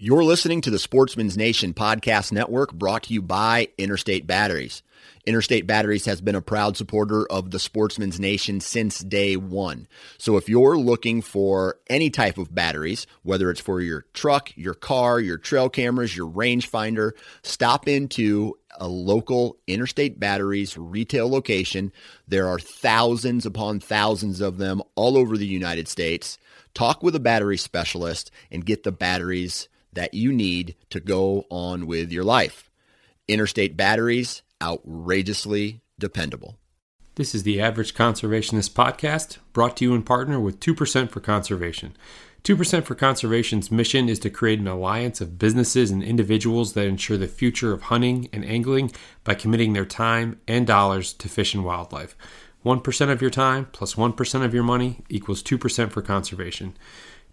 You're listening to the Sportsman's Nation Podcast Network brought to you by Interstate Batteries. Interstate Batteries has been a proud supporter of the Sportsman's Nation since day one. So if you're looking for any type of batteries, whether it's for your truck, your car, your trail cameras, your rangefinder, stop into a local Interstate Batteries retail location. There are thousands upon thousands of them all over the United States. Talk with a battery specialist and get the batteries that you need to go on with your life. Interstate Batteries, outrageously dependable. This is the Average Conservationist Podcast, brought to you in partner with 2% for Conservation. 2% for Conservation's mission is to create an alliance of businesses and individuals that ensure the future of hunting and angling by committing their time and dollars to fish and wildlife. 1% of your time plus 1 of your money equals 2% for conservation.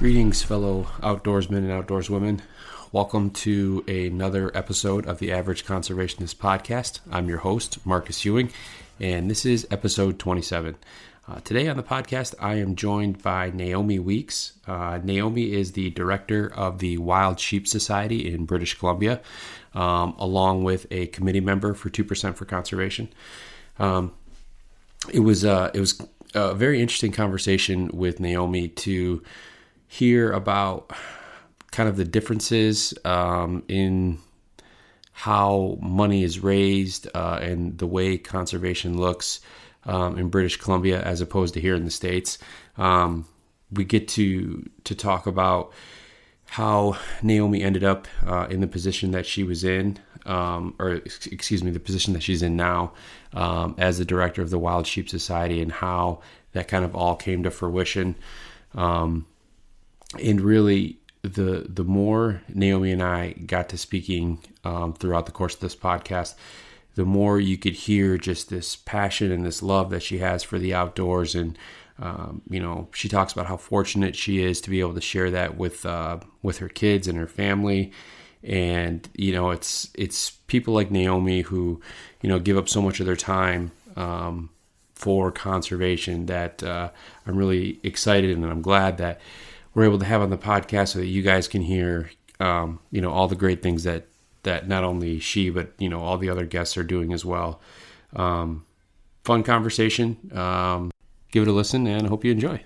Greetings, fellow outdoorsmen and outdoorswomen. Welcome to another episode of the Average Conservationist Podcast. I'm your host, Marcus Ewing, and this is episode 27. Uh, today on the podcast, I am joined by Naomi Weeks. Uh, Naomi is the director of the Wild Sheep Society in British Columbia, um, along with a committee member for 2% for Conservation. Um, it was uh, it was a very interesting conversation with Naomi to hear about kind of the differences um, in how money is raised uh, and the way conservation looks um, in British Columbia as opposed to here in the states. Um, we get to to talk about how Naomi ended up uh, in the position that she was in, um, or excuse me, the position that she's in now um, as the director of the Wild Sheep Society, and how that kind of all came to fruition. Um, and really the the more Naomi and I got to speaking um, throughout the course of this podcast, the more you could hear just this passion and this love that she has for the outdoors. And um, you know, she talks about how fortunate she is to be able to share that with uh, with her kids and her family. And you know, it's it's people like Naomi who you know give up so much of their time. Um, for conservation that uh, I'm really excited and I'm glad that we're able to have on the podcast so that you guys can hear, um, you know, all the great things that that not only she but you know all the other guests are doing as well. Um, fun conversation. Um, give it a listen, and I hope you enjoy.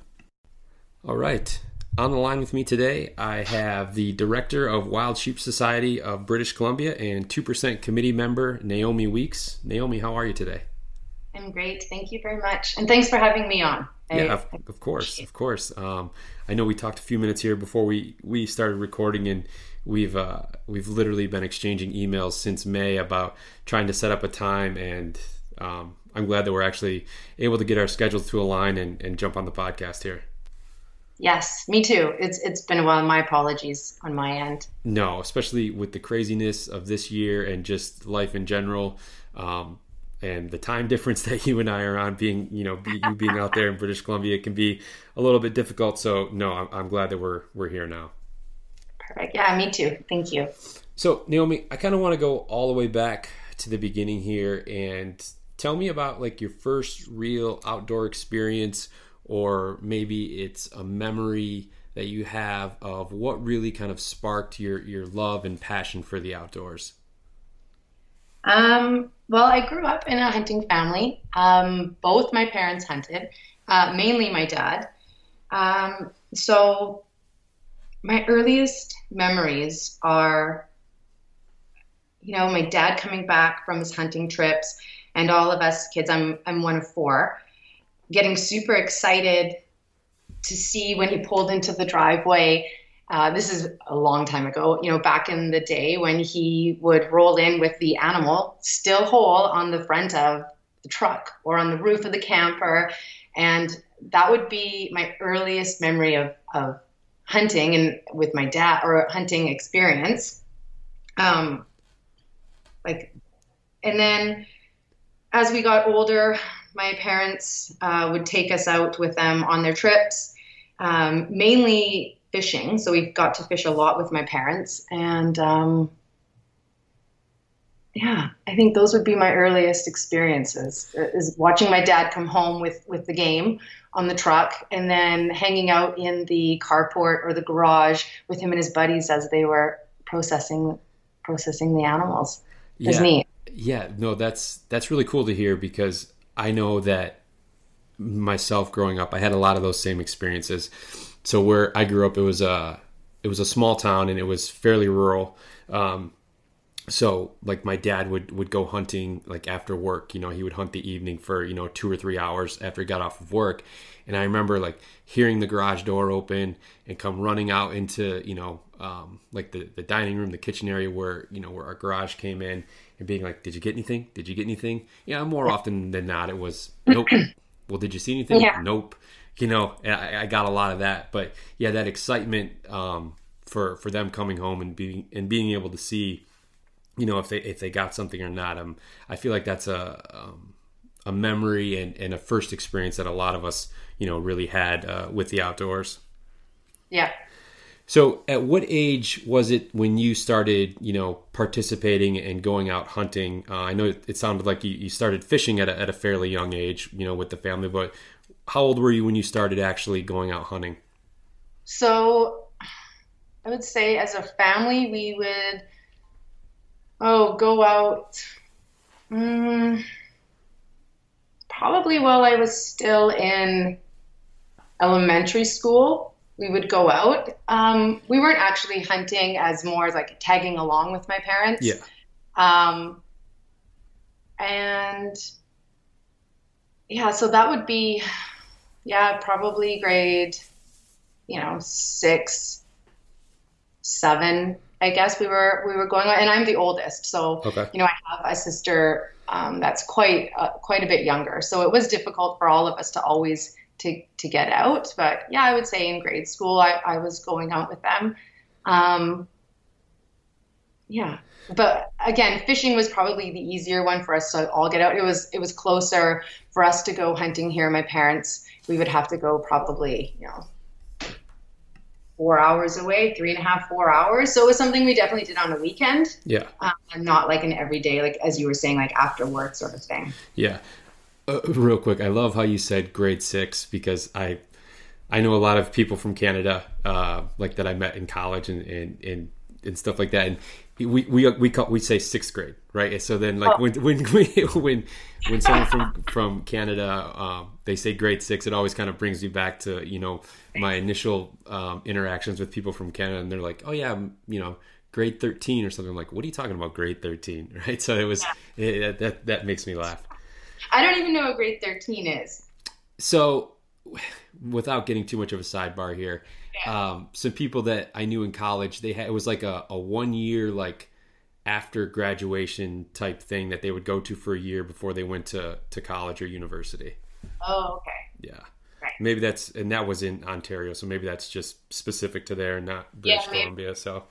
All right. On the line with me today, I have the director of Wild Sheep Society of British Columbia and 2% committee member, Naomi Weeks. Naomi, how are you today? I'm great. Thank you very much. And thanks for having me on. I, yeah, of, of course, of course. Um, I know we talked a few minutes here before we we started recording, and we've uh, we've literally been exchanging emails since May about trying to set up a time, and um, I'm glad that we're actually able to get our schedules to align and, and jump on the podcast here. Yes, me too. It's it's been a while. My apologies on my end. No, especially with the craziness of this year and just life in general. Um, and the time difference that you and I are on, being you know be, you being out there in British Columbia, can be a little bit difficult. So no, I'm, I'm glad that we're we're here now. Perfect. Yeah, me too. Thank you. So Naomi, I kind of want to go all the way back to the beginning here and tell me about like your first real outdoor experience, or maybe it's a memory that you have of what really kind of sparked your your love and passion for the outdoors? Um, well, I grew up in a hunting family. Um, both my parents hunted, uh, mainly my dad. Um, so my earliest memories are, you know, my dad coming back from his hunting trips, and all of us kids. I'm I'm one of four, getting super excited to see when he pulled into the driveway. Uh, this is a long time ago, you know, back in the day when he would roll in with the animal still whole on the front of the truck or on the roof of the camper. And that would be my earliest memory of, of hunting and with my dad or hunting experience. Um, like, and then as we got older, my parents uh, would take us out with them on their trips, um, mainly fishing. So we got to fish a lot with my parents. And um, yeah, I think those would be my earliest experiences is watching my dad come home with, with the game on the truck and then hanging out in the carport or the garage with him and his buddies as they were processing processing the animals. It's yeah. neat. Yeah, no, that's that's really cool to hear because I know that myself growing up, I had a lot of those same experiences. So where I grew up, it was a it was a small town and it was fairly rural. Um, so like my dad would would go hunting like after work. You know he would hunt the evening for you know two or three hours after he got off of work. And i remember like hearing the garage door open and come running out into you know um, like the, the dining room the kitchen area where you know where our garage came in and being like did you get anything? Did you get anything? Yeah more often than not it was nope. Well did you see anything? Yeah. nope you know I, I got a lot of that. But yeah that excitement um, for for them coming home and being and being able to see you know if they if they got something or not um i feel like that's a um, a memory and, and a first experience that a lot of us you know really had uh, with the outdoors. Yeah. so at what age was it when you started you know participating and going out hunting? Uh, i know it, it sounded like you, you started fishing at a, at a fairly young age you know with the family but how old were you when you started actually going out hunting So I would say as a family, we would, oh, go out mm, probably while I was still in elementary school. We would go out. Um, we weren't actually hunting as more as like tagging along with my parents. yeah Um, and yeah, so that would be, yeah, probably grade, you know, six, seven. I guess we were we were going on, and I'm the oldest, so okay you know I have a sister um, that's quite uh, quite a bit younger. So it was difficult for all of us to always to to get out. But yeah, I would say in grade school I, I was going out with them. Um, yeah, but again, fishing was probably the easier one for us to all get out. It was it was closer for us to go hunting here. My parents, we would have to go probably you know four hours away, three and a half, four hours. So it was something we definitely did on the weekend, yeah um, and not like an everyday, like as you were saying, like after work sort of thing. Yeah. Uh, real quick, I love how you said grade six because I, I know a lot of people from Canada, uh, like that I met in college and and and, and stuff like that, and we we we call, we say sixth grade, right? And so then like when when when when someone from from Canada um, they say grade six, it always kind of brings me back to you know my initial um, interactions with people from Canada, and they're like, oh yeah, I'm, you know. Grade thirteen or something I'm like. What are you talking about? Grade thirteen, right? So it was it, that that makes me laugh. I don't even know what grade 13 is. So, without getting too much of a sidebar here, um, some people that I knew in college, they had it was like a, a one year like after graduation type thing that they would go to for a year before they went to to college or university. Oh, okay. Yeah. Right. Maybe that's and that was in Ontario, so maybe that's just specific to there, not British Yeah. Columbia. So,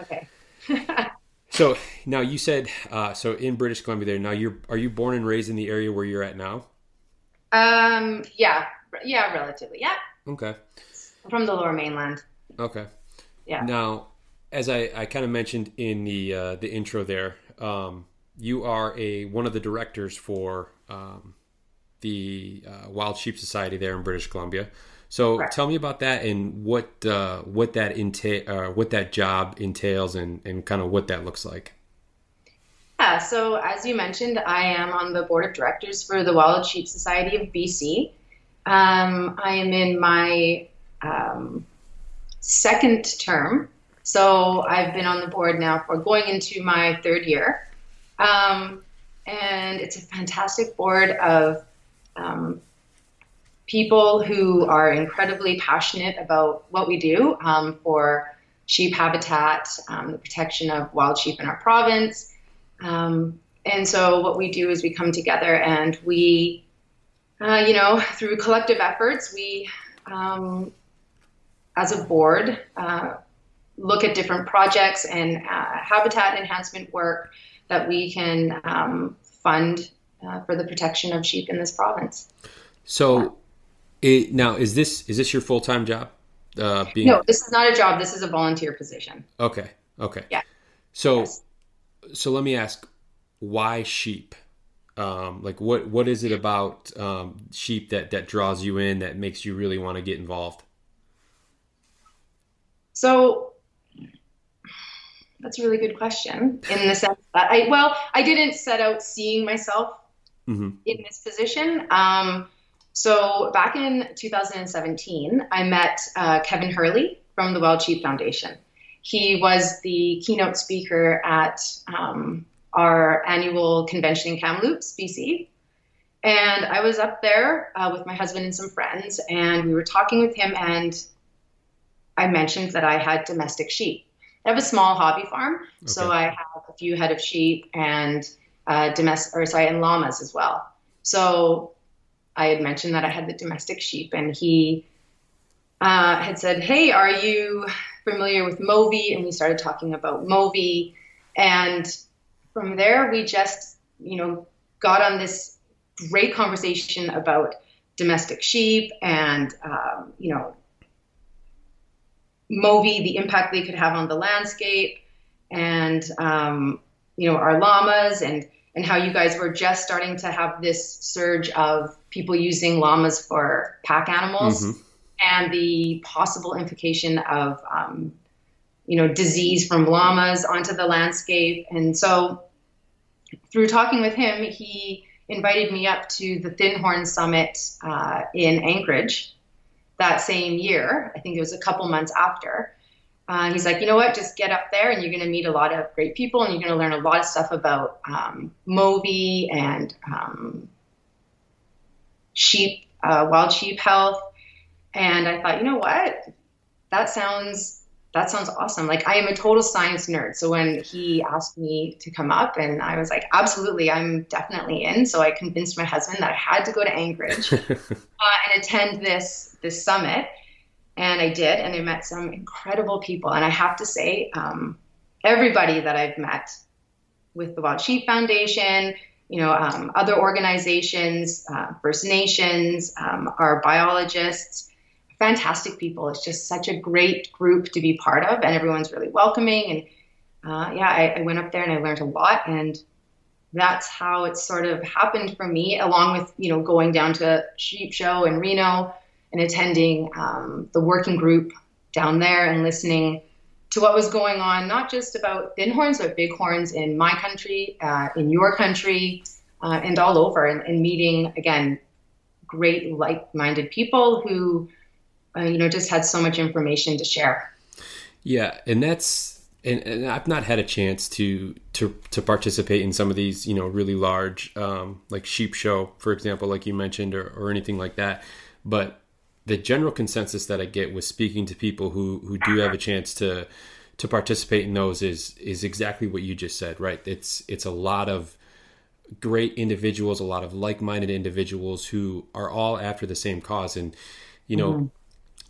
Okay. so now you said uh, so in British Columbia there. Now you're are you born and raised in the area where you're at now? Um, yeah, yeah, relatively. Yeah. Okay. From the lower mainland. Okay. Yeah. Now, as I, I kind of mentioned in the uh, the intro there, um, you are a one of the directors for um, the uh, Wild Sheep Society there in British Columbia. So Correct. tell me about that and what uh, what that entail uh, what that job entails and, and kind of what that looks like. Yeah, so as you mentioned, I am on the board of directors for the Wild Sheep Society of BC. Um, I am in my um, second term, so I've been on the board now for going into my third year. Um, and it's a fantastic board of um, people who are incredibly passionate about what we do um, for sheep habitat, um, the protection of wild sheep in our province. Um, and so what we do is we come together and we, uh, you know, through collective efforts, we, um, as a board, uh, look at different projects and uh, habitat enhancement work that we can um, fund uh, for the protection of sheep in this province. So it, now is this is this your full time job? Uh, being No, this is not a job. This is a volunteer position. okay, okay. Yeah. So Yes. so let me ask, why sheep? Um, like what what is it about um, sheep that that draws you in that makes you really want to get involved? So that's a really good question in the sense that I, well, I didn't set out seeing myself hmm in this position. Um, so back in 2017, I met uh, Kevin Hurley from the Wild Sheep Foundation. He was the keynote speaker at um, our annual convention in Kamloops, BC. And I was up there uh, with my husband and some friends, and we were talking with him, and I mentioned that I had domestic sheep. I have a small hobby farm, so I have a few head of sheep and uh, domestic, or sorry, and llamas as well. So I had mentioned that I had the domestic sheep, and he uh, had said, "Hey, are you familiar with Movi?" And we started talking about Movi, and from there we just, you know, got on this great conversation about domestic sheep and, um, you know, Movi, the impact they could have on the landscape, and um, you know our llamas, and and how you guys were just starting to have this surge of people using llamas for pack animals, Mhm. and the possible implication of um, you know disease from llamas onto the landscape, and so through talking with him, he invited me up to the Thin Horn Summit uh, in Anchorage that same year. I think it was a couple months after. Uh, he's like, you know what? Just get up there, and you're going to meet a lot of great people, and you're going to learn a lot of stuff about um, Movi and um, sheep, uh, wild sheep health. And I thought, you know what? That sounds that sounds awesome. Like I am a total science nerd. So when he asked me to come up, and I was like, absolutely, I'm definitely in. So I convinced my husband that I had to go to Anchorage uh, and attend this this summit. And I did, and I met some incredible people. And I have to say, um, everybody that I've met with the Wild Sheep Foundation, you know, um, other organizations, uh, First Nations, um, our biologists, fantastic people. It's just such a great group to be part of, and everyone's really welcoming. And uh, yeah, I, I went up there and I learned a lot, and that's how it sort of happened for me, along with you know going down to Sheep Show in Reno and attending um, the working group down there and listening to what was going on, not just about thin horns, but big horns in my country, uh, in your country, uh, and all over, and, and meeting again great like-minded people who uh, you know just had so much information to share. Yeah, and that's and, and I've not had a chance to to to participate in some of these, you know, really large um, like sheep show, for example, like you mentioned, or, or anything like that. But the general consensus that I get with speaking to people who who do have a chance to to participate in those is is exactly what you just said, right? It's it's a lot of great individuals, a lot of like-minded individuals who are all after the same cause and you know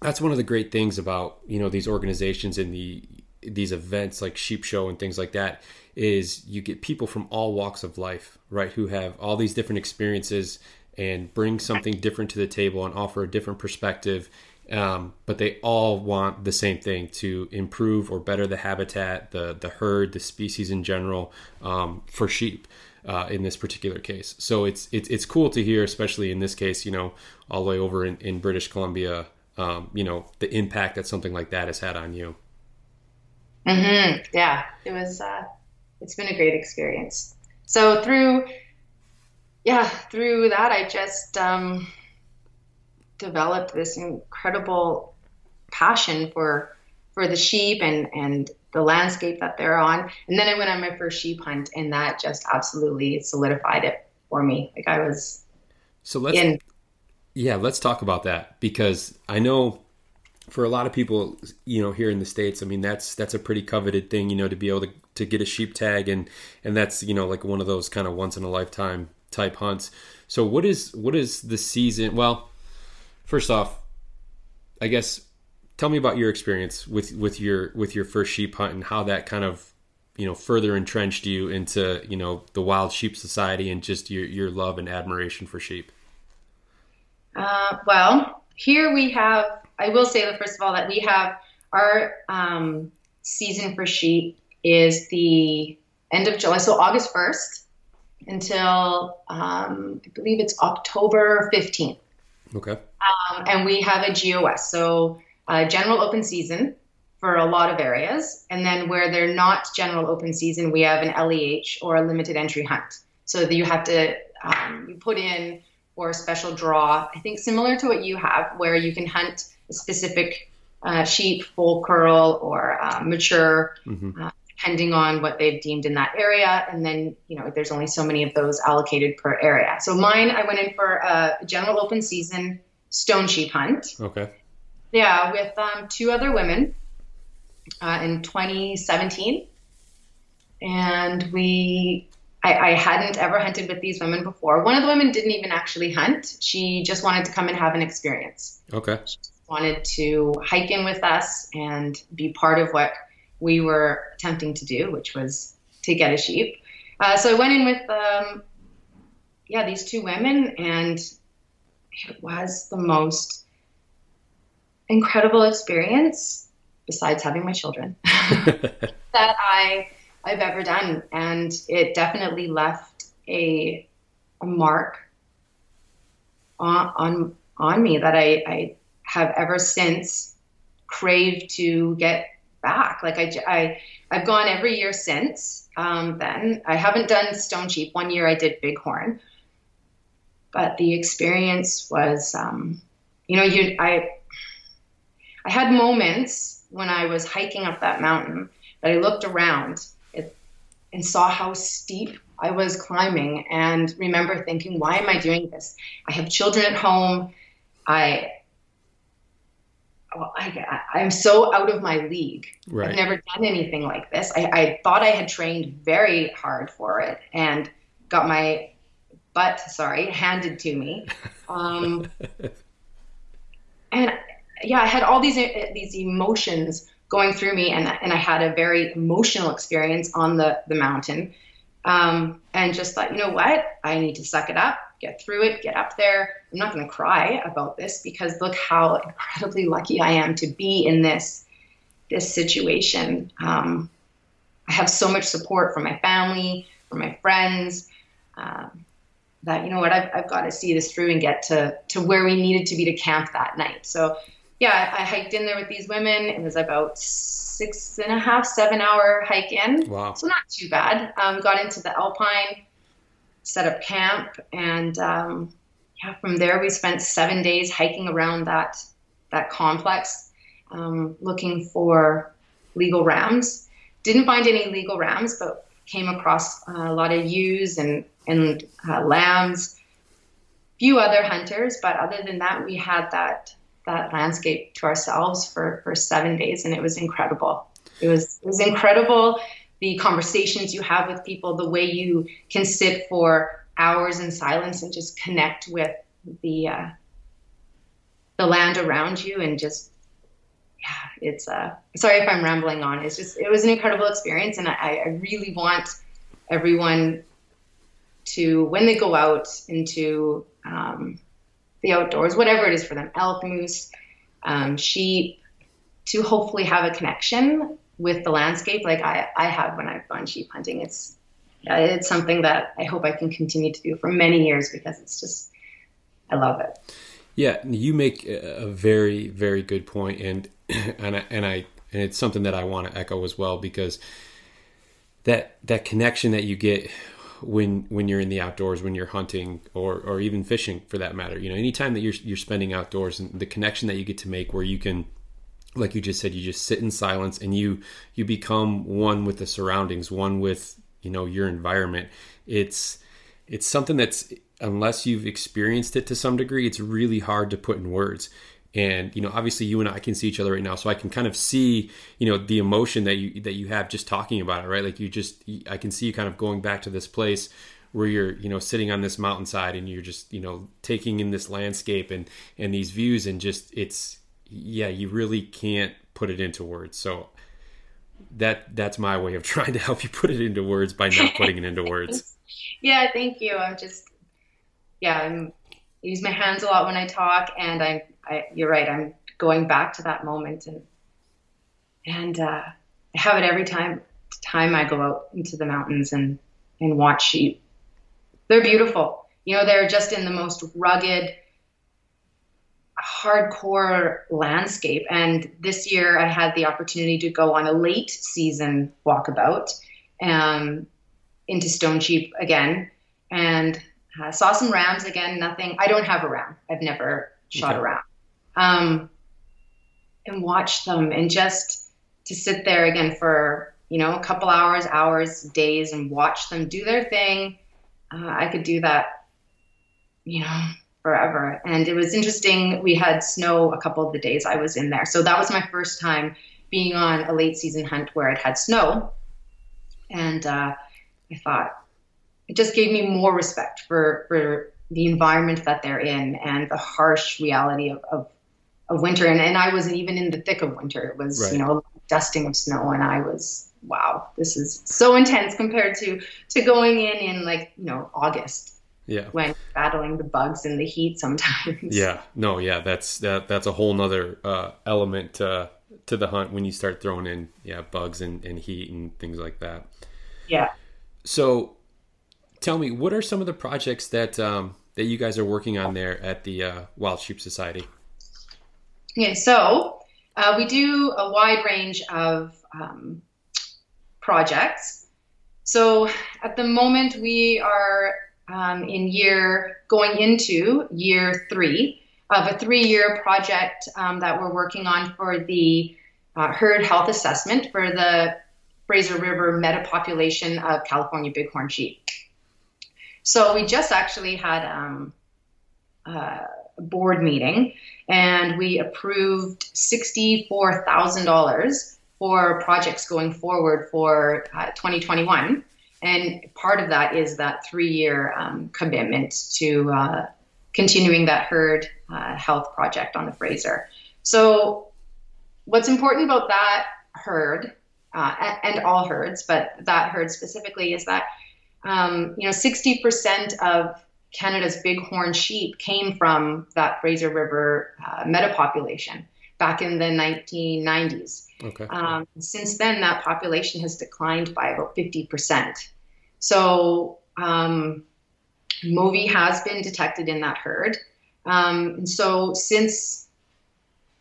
that's one of the great things about you know these organizations and the these events like sheep show and things like that is you get people from all walks of life right who have all these different experiences and bring something different to the table and offer a different perspective um, but they all want the same thing to improve or better the habitat the the herd the species in general um, for sheep uh, in this particular case. So it's, it's it's cool to hear especially in this case you know all the way over in, in British Columbia um, you know, the impact that something like that has had on you. Mm-hmm. Yeah, it was. Uh, it's been a great experience. So through, yeah, through that, I just um, developed this incredible passion for for the sheep and and the landscape that they're on. And then I went on my first sheep hunt, and that just absolutely solidified it for me. Like I was. So let's. In. Yeah, let's talk about that because I know for a lot of people, you know, here in the states, I mean, that's that's a pretty coveted thing, you know, to be able to, to get a sheep tag, and and that's you know like one of those kind of once in a lifetime type hunts. So what is what is the season? Well, first off, I guess tell me about your experience with with your with your first sheep hunt and how that kind of you know further entrenched you into you know the wild sheep society and just your your love and admiration for sheep. Uh, well, here we have. I will say that first of all that we have our um, season for sheep is the end of July, so August first until um, I believe it's October fifteenth. Okay. Um, and we have a GOS, so a general open season for a lot of areas, and then where they're not general open season, we have an LEH or a limited entry hunt. So that you have to um, you put in or a special draw. I think similar to what you have, where you can hunt a specific uh, sheep, full curl, or uh, mature, mm-hmm. uh, depending on what they've deemed in that area. And then, you know, there's only so many of those allocated per area. So mine, I went in for a general open season stone sheep hunt. Okay. Yeah, with um, two other women uh, in 2017. And we I, I, hadn't ever hunted with these women before. One of the women didn't even actually hunt. She just wanted to come and have an experience. Okay. She wanted to hike in with us and be part of what we were attempting to do, which was to get a sheep. Uh, so I went in with, um, yeah, these two women, and it was the most incredible experience, besides having my children, that I I've ever done, and it definitely left a, a mark on, on on me that I, I have ever since craved to get back. Like I, I I've gone every year since um, then. I haven't done Stone Sheep. One year I did Bighorn, but the experience was, um, you know, you I I had moments when I was hiking up that mountain that I looked around and saw how steep I was climbing and remember thinking, why am I doing this? I have children at home. I, well, I, am so out of my league. Right. I've never done anything like this. I, I thought I had trained very hard for it and got my butt, sorry, handed to me. Um, and yeah, I had all these these emotions going through me, and and I had a very emotional experience on the the mountain, um, and just thought, you know what, I need to suck it up, get through it, get up there. I'm not going to cry about this because look how incredibly lucky I am to be in this this situation. Um, I have so much support from my family, from my friends. Um, that you know what I've, I've got to see this through and get to to where we needed to be to camp that night. So yeah, I hiked in there with these women. It was about six and a half, seven hour hike in. Wow. So not too bad. Um, got into the Alpine, set up camp, and um, yeah, from there we spent seven days hiking around that that complex, um, looking for legal rams. Didn't find any legal rams, but came across a lot of ewes and and uh, lambs. Few other hunters, but other than that, we had that that landscape to ourselves for, for seven days, and it was incredible. It was it was incredible. The conversations you have with people, the way you can sit for hours in silence and just connect with the uh, the land around you, and just yeah, it's uh. Sorry if I'm rambling on. It's just it was an incredible experience, and I, I really want everyone to when they go out into um, the outdoors, whatever it is for them, elk, moose, um, sheep, to hopefully have a connection with the landscape like I, I have when I've gone sheep hunting. It's it's something that I hope I can continue to do for many years because it's just I love it. Yeah, you make a very very good point, and and I, and I and it's something that I want to echo as well because that that connection that you get when when you're in the outdoors when you're hunting or or even fishing for that matter you know anytime that you're you're spending outdoors and the connection that you get to make where you can like you just said you just sit in silence and you you become one with the surroundings one with you know your environment. It's it's something that's unless you've experienced it to some degree it's really hard to put in words and you know obviously you and I can see each other right now so I can kind of see you know the emotion that you that you have just talking about it right? Like you just I can see you kind of going back to this place where you're you know sitting on this mountainside and you're just you know taking in this landscape and and these views and just it's yeah you really can't put it into words. So that that's my way of trying to help you put it into words by not putting it into words. Yeah thank you. I'm just yeah i'm I use my hands a lot when i talk and i'm I, you're right. I'm going back to that moment and and uh, I have it every time time I go out into the mountains and and watch sheep. They're beautiful. You know, they're just in the most rugged, hardcore landscape. And this year, I had the opportunity to go on a late season walkabout um, into Stone Sheep again, and uh, saw some rams again. Nothing. I don't have a ram. I've never shot okay. a ram um, and watch them and just to sit there again for you know a couple hours hours days and watch them do their thing uh, i could do that you know forever. And it was interesting. We had snow a couple of the days i was in there. So that was my first time being on a late season hunt where it had snow. And uh, i thought it just gave me more respect for for the environment that they're in and the harsh reality of, of of winter, and, and I wasn't even in the thick of winter. It was right. you know dusting of snow, and I was wow, this is so intense compared to to going in in like you know August. Yeah. When battling the bugs and the heat sometimes. Yeah. No. Yeah. That's that. That's a whole nother uh, element uh, to the hunt when you start throwing in yeah bugs and, and heat and things like that. Yeah. So, tell me, what are some of the projects that um, that you guys are working on there at the uh, Wild Sheep Society? Okay, so uh, we do a wide range of um, projects. So at the moment, we are um, in year going into year three of a three-year project um, that we're working on for the uh, herd health assessment for the Fraser River metapopulation of California bighorn sheep. So we just actually had um, a board meeting and we approved $64,000 for projects going forward for uh, 2021. And part of that is that three year um, commitment to uh, continuing that herd uh, health project on the Fraser. So, what's important about that herd uh, and all herds, but that herd specifically, is that um, you know 60% of Canada's bighorn sheep came from that Fraser River uh, metapopulation back in the 1990s. Okay. Um, since then, that population has declined by about 50%. So, um, Movi has been detected in that herd. Um, and so, since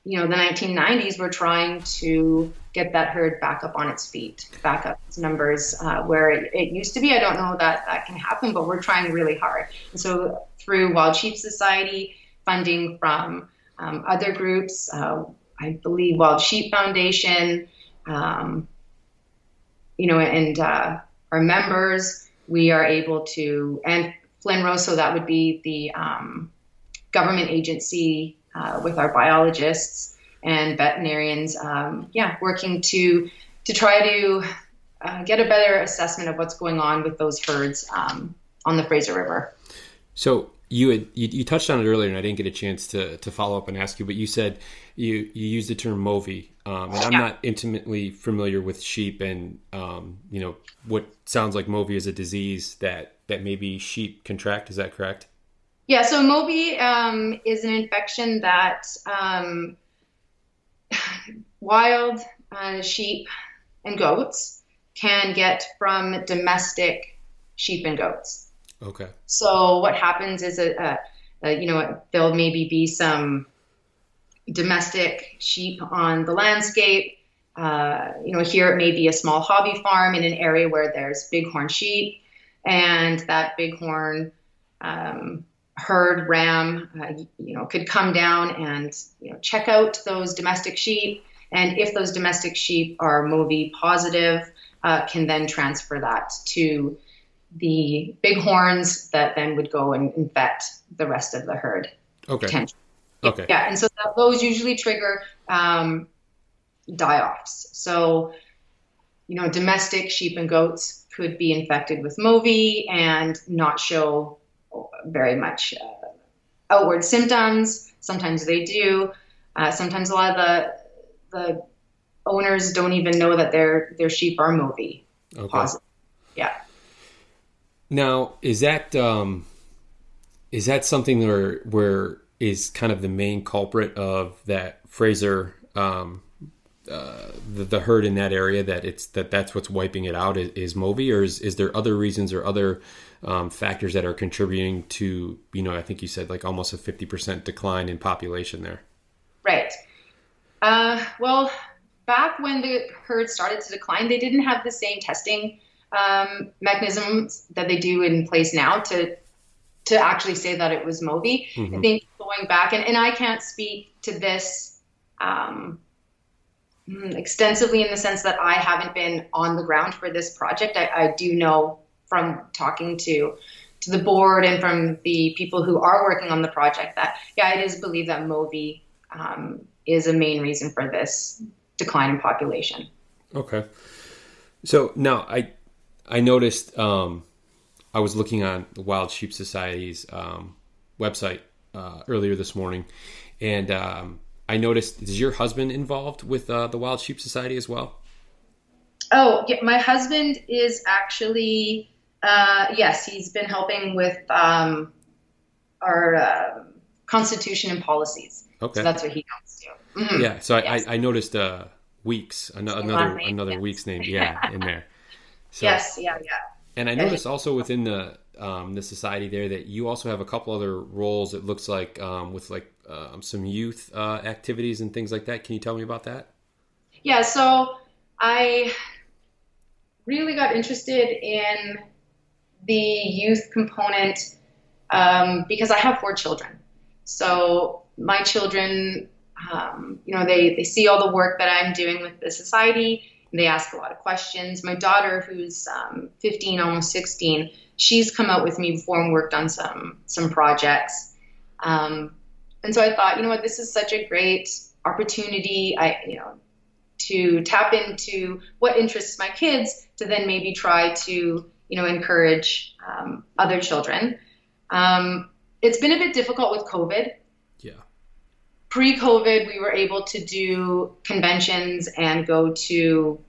you know the 1990s we're trying to get that herd back up on its feet back up its numbers uh, where it, it, used to be. I don't know that that can happen but we're trying really hard. And so through wild sheep society funding from um, other groups uh, i believe wild sheep foundation um, you know and uh, our members we are able to and FLNRO so that would be the um, government agency uh, with our biologists and veterinarians, um, yeah, working to to try to uh, get a better assessment of what's going on with those herds um, on the Fraser River. So you had you, you, touched on it earlier, and I didn't get a chance to to follow up and ask you, but you said you you used the term Movi, um, and I'm yeah. not intimately familiar with sheep, and um, you know what sounds like Movi is a disease that that maybe sheep contract. Is that correct? Yeah, so Movi um, is an infection that um, wild uh, sheep and goats can get from domestic sheep and goats. Okay. So what happens is a, a Uh, you know, there'll maybe be some domestic sheep on the landscape. Uh, you know, here it may be a small hobby farm in an area where there's bighorn sheep, and that bighorn um, herd ram, uh, you know, could come down and you know check out those domestic sheep, and if those domestic sheep are MOVI positive, uh, can then transfer that to the bighorns that then would go and infect the rest of the herd. Okay. Okay. Yeah, and so those usually trigger um, die-offs. So, you know, domestic sheep and goats could be infected with MOVI and not show very much uh, outward symptoms. Sometimes they do. Uh, sometimes a lot of the the owners don't even know that their their sheep are MOVI okay. positive. Yeah. Now, is that um, is that something where where is kind of the main culprit of that Fraser um, uh, the, the, herd in that area that it's that that's what's wiping it out is, is MOVI, or is, is there other reasons or other um, factors that are contributing to you know I think you said like almost a fifty percent decline in population there. Right. Uh, well, back when the herd started to decline, they didn't have the same testing um, mechanisms that they do in place now to to actually say that it was MOVI. Mm-hmm. I think going back, and, and I can't speak to this um, mm, extensively in the sense that I haven't been on the ground for this project. I, I do know from talking to to the board and from the people who are working on the project that yeah, it is believed that MOVI um, is a main reason for this decline in population. Okay. So now I I noticed um, I was looking on the Wild Sheep Society's um, website uh, earlier this morning, and um, I noticed is your husband involved with uh, the Wild Sheep Society as well? Oh, yeah, my husband is actually uh, yes, he's been helping with um, our uh, constitution and policies. Okay, so that's what he does. Mm-hmm. Yeah, so yes. I, I, noticed uh, Weeks, another another yes. Weeks name, yeah, in there. So, yes, yeah, yeah. And I noticed also within the um, the society there that you also have a couple other roles. It looks like um, with like um, some youth uh, activities and things like that. Can you tell me about that? Yeah, so I really got interested in the youth component um, because I have four children. So my children, um, you know, they, they see all the work that I'm doing with the society. They ask a lot of questions. My daughter, who's um, 15, almost 16, she's come out with me before and worked on some some projects. Um, and so I thought, you know what, this is such a great opportunity. I, you know, to tap into what interests my kids to then maybe try to you know, encourage um, other children. Um, it's been a bit difficult with COVID. Yeah. Pre COVID, we were able to do conventions and go to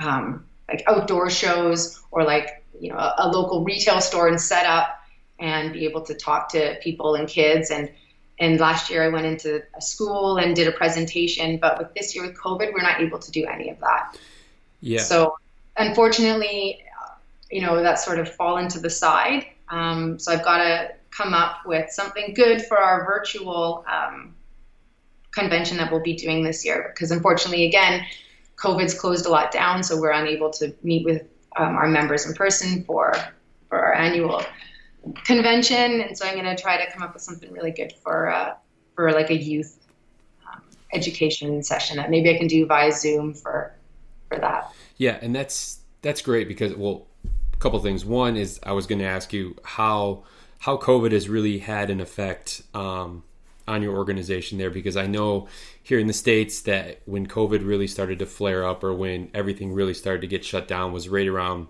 um, like outdoor shows or like, you know, a, a local retail store and set up and be able to talk to people and kids. And, and last year I went into a school and did a presentation, but with this year with COVID, we're not able to do any of that. Yeah. So unfortunately, you know, that sort of fall into the side. Um, so I've got to come up with something good for our virtual um, convention that we'll be doing this year. Because unfortunately, again, COVID's closed a lot down, so we're unable to meet with um, our members in person for for our annual convention. And so I'm going to try to come up with something really good for uh, for like a youth um, education session that maybe I can do via Zoom for for that. Yeah, and that's that's great because well couple things. One is I was going to ask you how how COVID has really had an effect um, on your organization there because I know here in the states that when COVID really started to flare up or when everything really started to get shut down was right around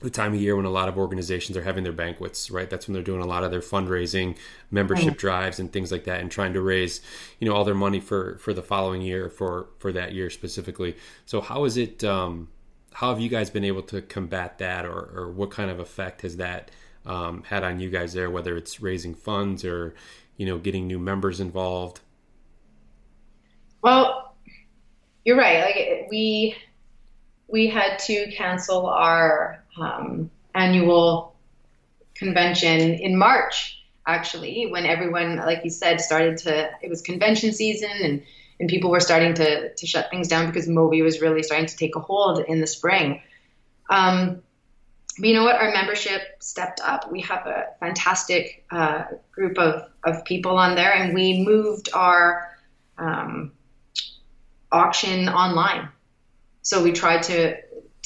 the time of year when a lot of organizations are having their banquets, right? That's when they're doing a lot of their fundraising, membership drives, and things like that, and trying to raise, you know, all their money for for the following year for for that year specifically. So how is it? Um, how have you guys been able to combat that, or, or what kind of effect has that um, had on you guys there? Whether it's raising funds or you know getting new members involved. Well, you're right. Like we we had to cancel our um, annual convention in March actually when everyone, like you said, started to. It was convention season and and people were starting to to shut things down because Moby was really starting to take a hold in the spring. Um, but you know what? Our membership stepped up. We have a fantastic uh, group of, of people on there, and we moved our um, auction online. So we tried to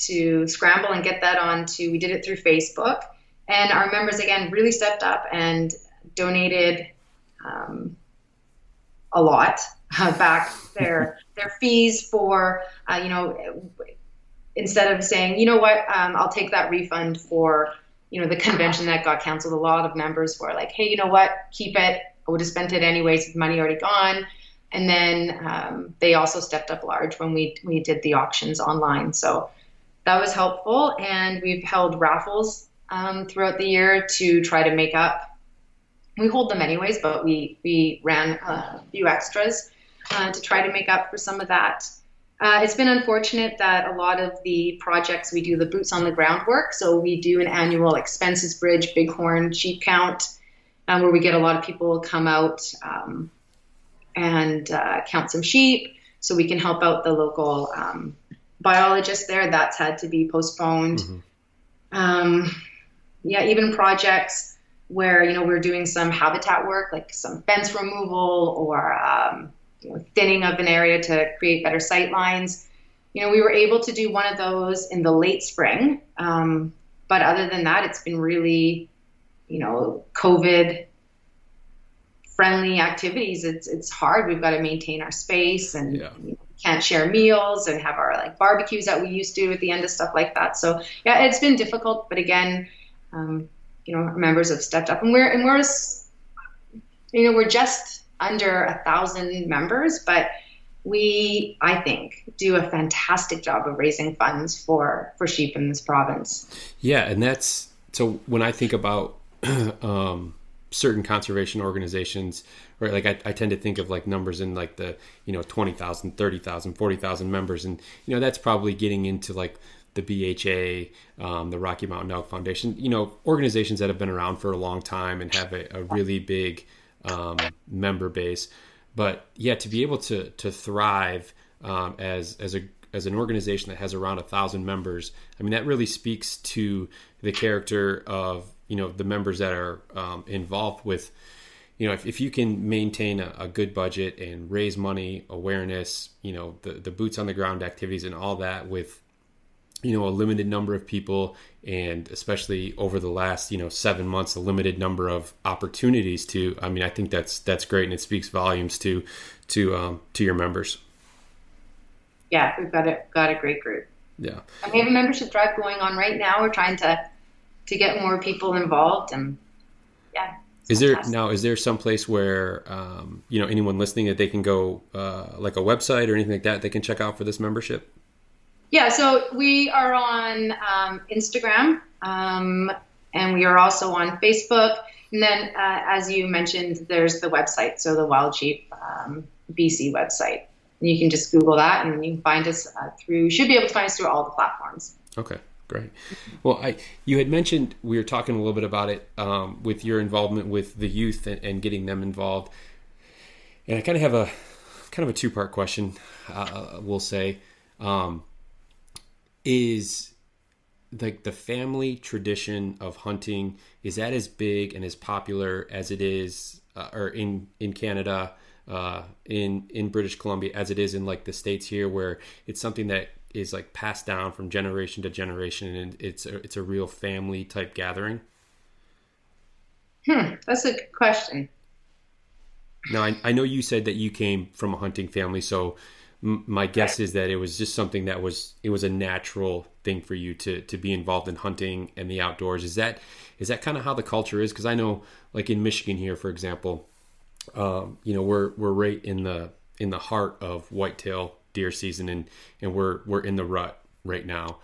to scramble and get that onto. We did it through Facebook, and our members again really stepped up and donated um, a lot uh, back their their fees for uh, you know instead of saying, you know what, um, I'll take that refund for, you know, the convention that got canceled. A lot of members were like, hey, you know what, keep it. I would have spent it anyways. Money already gone. And then um, they also stepped up large when we we did the auctions online. So that was helpful. And we've held raffles um, throughout the year to try to make up. We hold them anyways, but we we ran a few extras uh, to try to make up for some of that. Uh, it's been unfortunate that a lot of the projects we do the boots on the ground work. So we do an annual Spences Bridge, bighorn sheep count, um, where we get a lot of people come out um, and uh, count some sheep, so we can help out the local um, biologist there. That's had to be postponed. Mm-hmm. Um, yeah, even projects where you know we're doing some habitat work, like some fence removal or um, you know, thinning of an area to create better sight lines. You know, we were able to do one of those in the late spring. Um, but other than that, it's been really, you know, COVID friendly activities. It's it's hard. We've got to maintain our space and yeah. you know, can't share meals and have our like barbecues that we used to at the end of stuff like that. So yeah, it's been difficult. But again, um, you know, members have stepped up, and we're and we're you know we're just under a thousand members, but we, I think, do a fantastic job of raising funds for for sheep in this province. Yeah, and that's so when I think about um, certain conservation organizations, right? Like I, I, tend to think of like numbers in like the you know 20,000, 30,000, 40,000 members, and you know that's probably getting into like the BHA, um, the Rocky Mountain Elk Foundation, you know, organizations that have been around for a long time and have a, a really big um, member base. But yeah, to be able to to thrive um, as as a as an organization that has around a thousand members, I mean that really speaks to the character of you know the members that are um, involved with. You know, if, if you can maintain a, a, good budget and raise money, awareness, you know, the, the boots on the ground activities and all that with you know a limited number of people and especially over the last you know seven months a limited number of opportunities to i mean i think that's that's great and it speaks volumes to to um to your members. Yeah we've got a got a great group. Yeah. And we have a membership drive going on right now. We're trying to to get more people involved and yeah is there now is there some place where um, you know anyone listening that they can go uh, like a website or anything like that they can check out for this membership yeah, so we are on um, Instagram um, and we are also on Facebook. And then, uh, as you mentioned, there's the website, so the Wild Sheep um, BC website. And you can just Google that and you can find us uh, through, should be able to find us through all the platforms. Okay, great. Well, I you had mentioned, we were talking a little bit about it um, with your involvement with the youth and, and, getting them involved. And I kind of have a kind of a two part question, uh, we'll say. Um, is like the family tradition of hunting is that as big and as popular as it is uh, or in in Canada uh, in in British Columbia as it is in like the states here where it's something that is like passed down from generation to generation and it's a, it's a real family type gathering. Hmm that's a good question. Now I, I know you said that you came from a hunting family so my guess is that it was just something that was it was a natural thing for you to to be involved in hunting and the outdoors. Is that is that kind of how the culture is? Because i know like in michigan here for example um, you know we're we're right in the in the heart of whitetail deer season and and we're we're in the rut right now.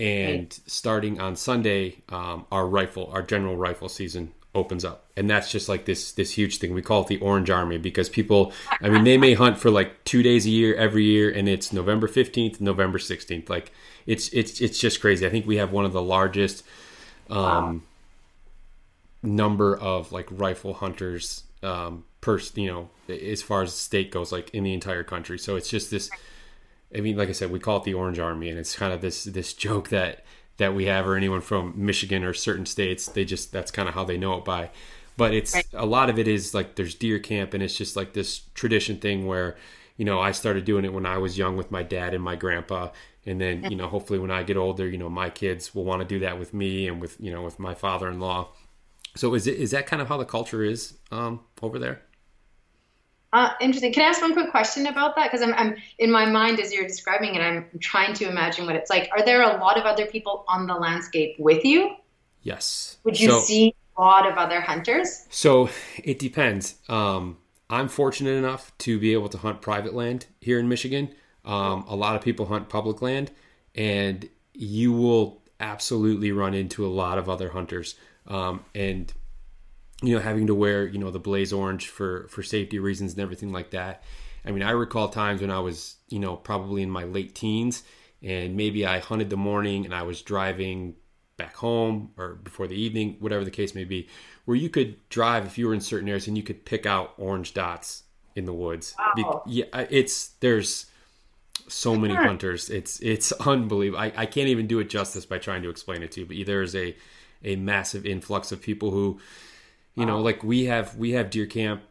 And starting on sunday um, our rifle our general rifle season opens up and that's just like this this huge thing we call it the orange army because people i mean they may hunt for like two days a year every year and it's november 15th november 16th like it's it's it's just crazy i think we have one of the largest um number of like rifle hunters um, per you know as far as the state goes, like in the entire country. So it's just this. I mean, like I said, we call it the Orange Army, and it's kind of this this joke that that we have, or anyone from Michigan or certain states, they just that's kind of how they know it by. But it's right. a lot of it is like there's deer camp, and it's just like this tradition thing where, you know, I started doing it when I was young with my dad and my grandpa, and then you know, hopefully when I get older, you know, my kids will want to do that with me and with you know with my father-in-law. So is it is that kind of how the culture is um, over there? Uh, interesting. Can I ask one quick question about that? Because I'm, I'm in my mind as you're describing it, I'm trying to imagine what it's like. Are there a lot of other people on the landscape with you? Yes. Would you so, see a lot of other hunters? So it depends. Um, I'm fortunate enough to be able to hunt private land here in Michigan. Um, a lot of people hunt public land, and you will absolutely run into a lot of other hunters. Um, and you know, having to wear, you know, the blaze orange for for safety reasons and everything like that. I mean, I recall times when I was, you know, probably in my late teens and maybe I hunted the morning and I was driving back home or before the evening, whatever the case may be, where you could drive if you were in certain areas and you could pick out orange dots in the woods. Wow. yeah, it's there's so many hunters. It's it's unbelievable. I, I can't even do it justice by trying to explain it to you. But there is a a massive influx of people who you know, like we have we have deer camp.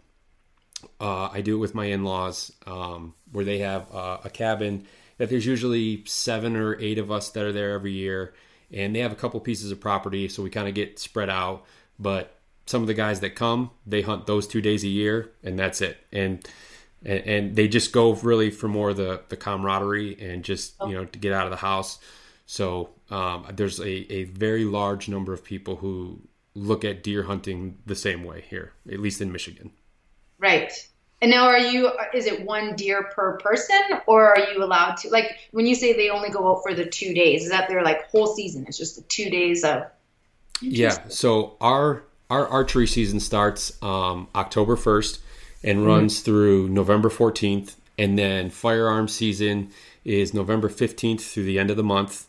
Uh, I do it with my in-laws, um, where they have uh, a cabin that there's usually seven or eight of us that are there every year, and they have a couple pieces of property, so we kind of get spread out. But some of the guys that come, they hunt those two days a year, and that's it. And and, and they just go really for more the the camaraderie and just you know to get out of the house. So um, there's a, a very large number of people who look at deer hunting the same way here, at least in Michigan. Right. And now, are you? Is it one deer per person, or are you allowed to? Like when you say they only go out for the two days, is that their like whole season? It's just the two days of. Yeah. So our our archery season starts um, October first and mm-hmm. runs through November fourteenth, and then firearm season is November fifteenth through the end of the month.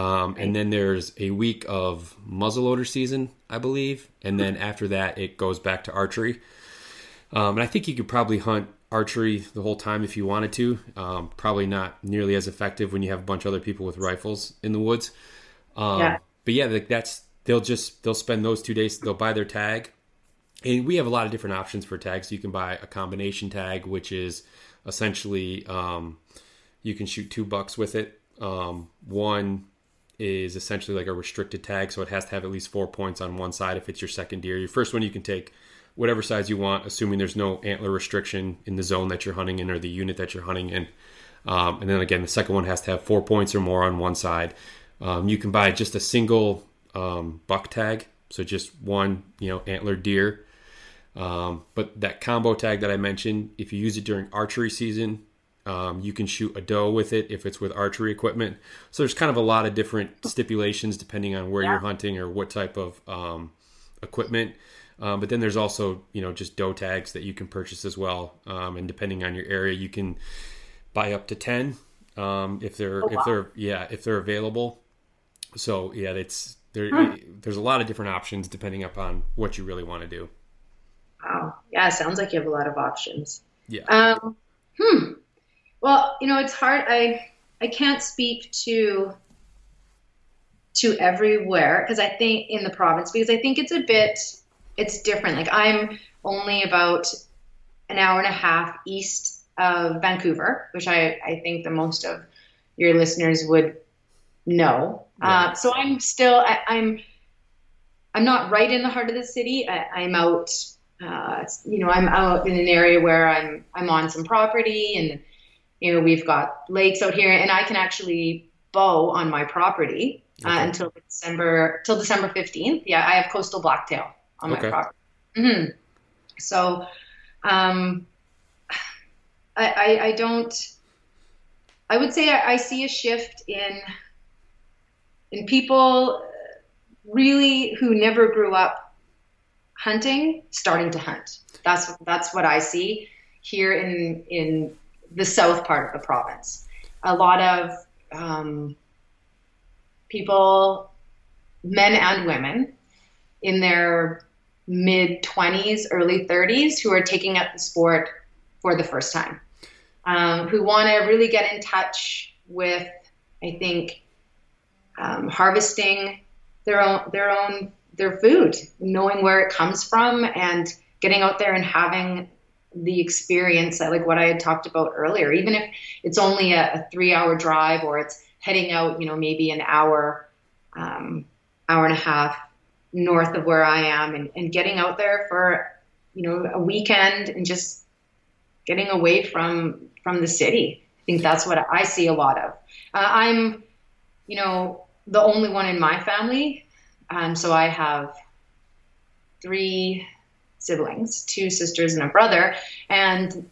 Um, and then there's a week of muzzleloader season, I believe, and then after that it goes back to archery. Um, and I think you could probably hunt archery the whole time if you wanted to. Um, probably not nearly as effective when you have a bunch of other people with rifles in the woods. Um, yeah. But yeah, that's they'll just they'll spend those two days. They'll buy their tag, and we have a lot of different options for tags. You can buy a combination tag, which is essentially um, you can shoot two bucks with it. Um, one is essentially like a restricted tag, so it has to have at least four points on one side if it's your second deer. Your first one you can take whatever size you want, assuming there's no antler restriction in the zone that you're hunting in or the unit that you're hunting in. Um, and then again, the second one has to have four points or more on one side. Um, you can buy just a single um, buck tag, so just one, you know, antler deer. Um, but that combo tag that I mentioned, if you use it during archery season, um, you can shoot a doe with it if it's with archery equipment. So there's kind of a lot of different stipulations depending on where yeah. you're hunting or what type of um, equipment. Um, but then there's also you know just doe tags that you can purchase as well, um, and depending on your area, you can buy up to ten um, if they're oh, wow. if they're yeah if they're available. So yeah, it's there. Hmm. There's a lot of different options depending upon what you really want to do. Wow. Yeah, it sounds like you have a lot of options. Yeah. Um, hmm. Well, you know, it's hard. I I can't speak to to everywhere because I think in the province because I think it's a bit it's different. Like I'm only about an hour and a half east of Vancouver, which I I think the most of your listeners would know. Yeah. Uh, so I'm still I, I'm I'm not right in the heart of the city. I, am out, uh, you know, I'm out in an area where I'm I'm on some property and you know, we've got lakes out here, and I can actually bow on my property uh, okay. uh, until December till December fifteenth. Yeah, I have coastal blacktail on okay. my property. Mm-hmm. So, um, I, I, I don't. I would say I, I see a shift in in people really who never grew up hunting starting to hunt. That's that's what I see here in in the south part of the province. A lot of um, people, men and women, in their mid 20s, early 30s who are taking up the sport for the first time, um, who want to really get in touch with, I think, um, harvesting their own their own their food, knowing where it comes from, and getting out there and having the experience like what I had talked about earlier. Even if it's only a, a three-hour drive or it's heading out, you know, maybe an hour, um, hour and a half north of where I am, and, and getting out there for you know a weekend and just getting away from from the city. I think that's what I see a lot of. Uh, I'm, you know, the only one in my family, um, so I have three siblings, two sisters and a brother, and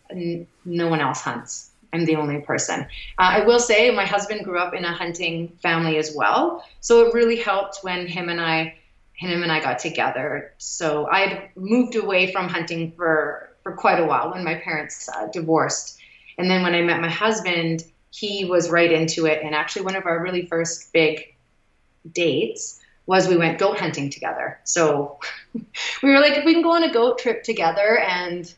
no one else hunts. I'm the only person. Uh, I will say my husband grew up in a hunting family as well, so it really helped when him and I, him and I got together. So I'd moved away from hunting for for quite a while when my parents uh, divorced, and then when I met my husband, he was right into it. And actually, one of our really first big dates was we went goat hunting together. So we were like, if we can go on a goat trip together and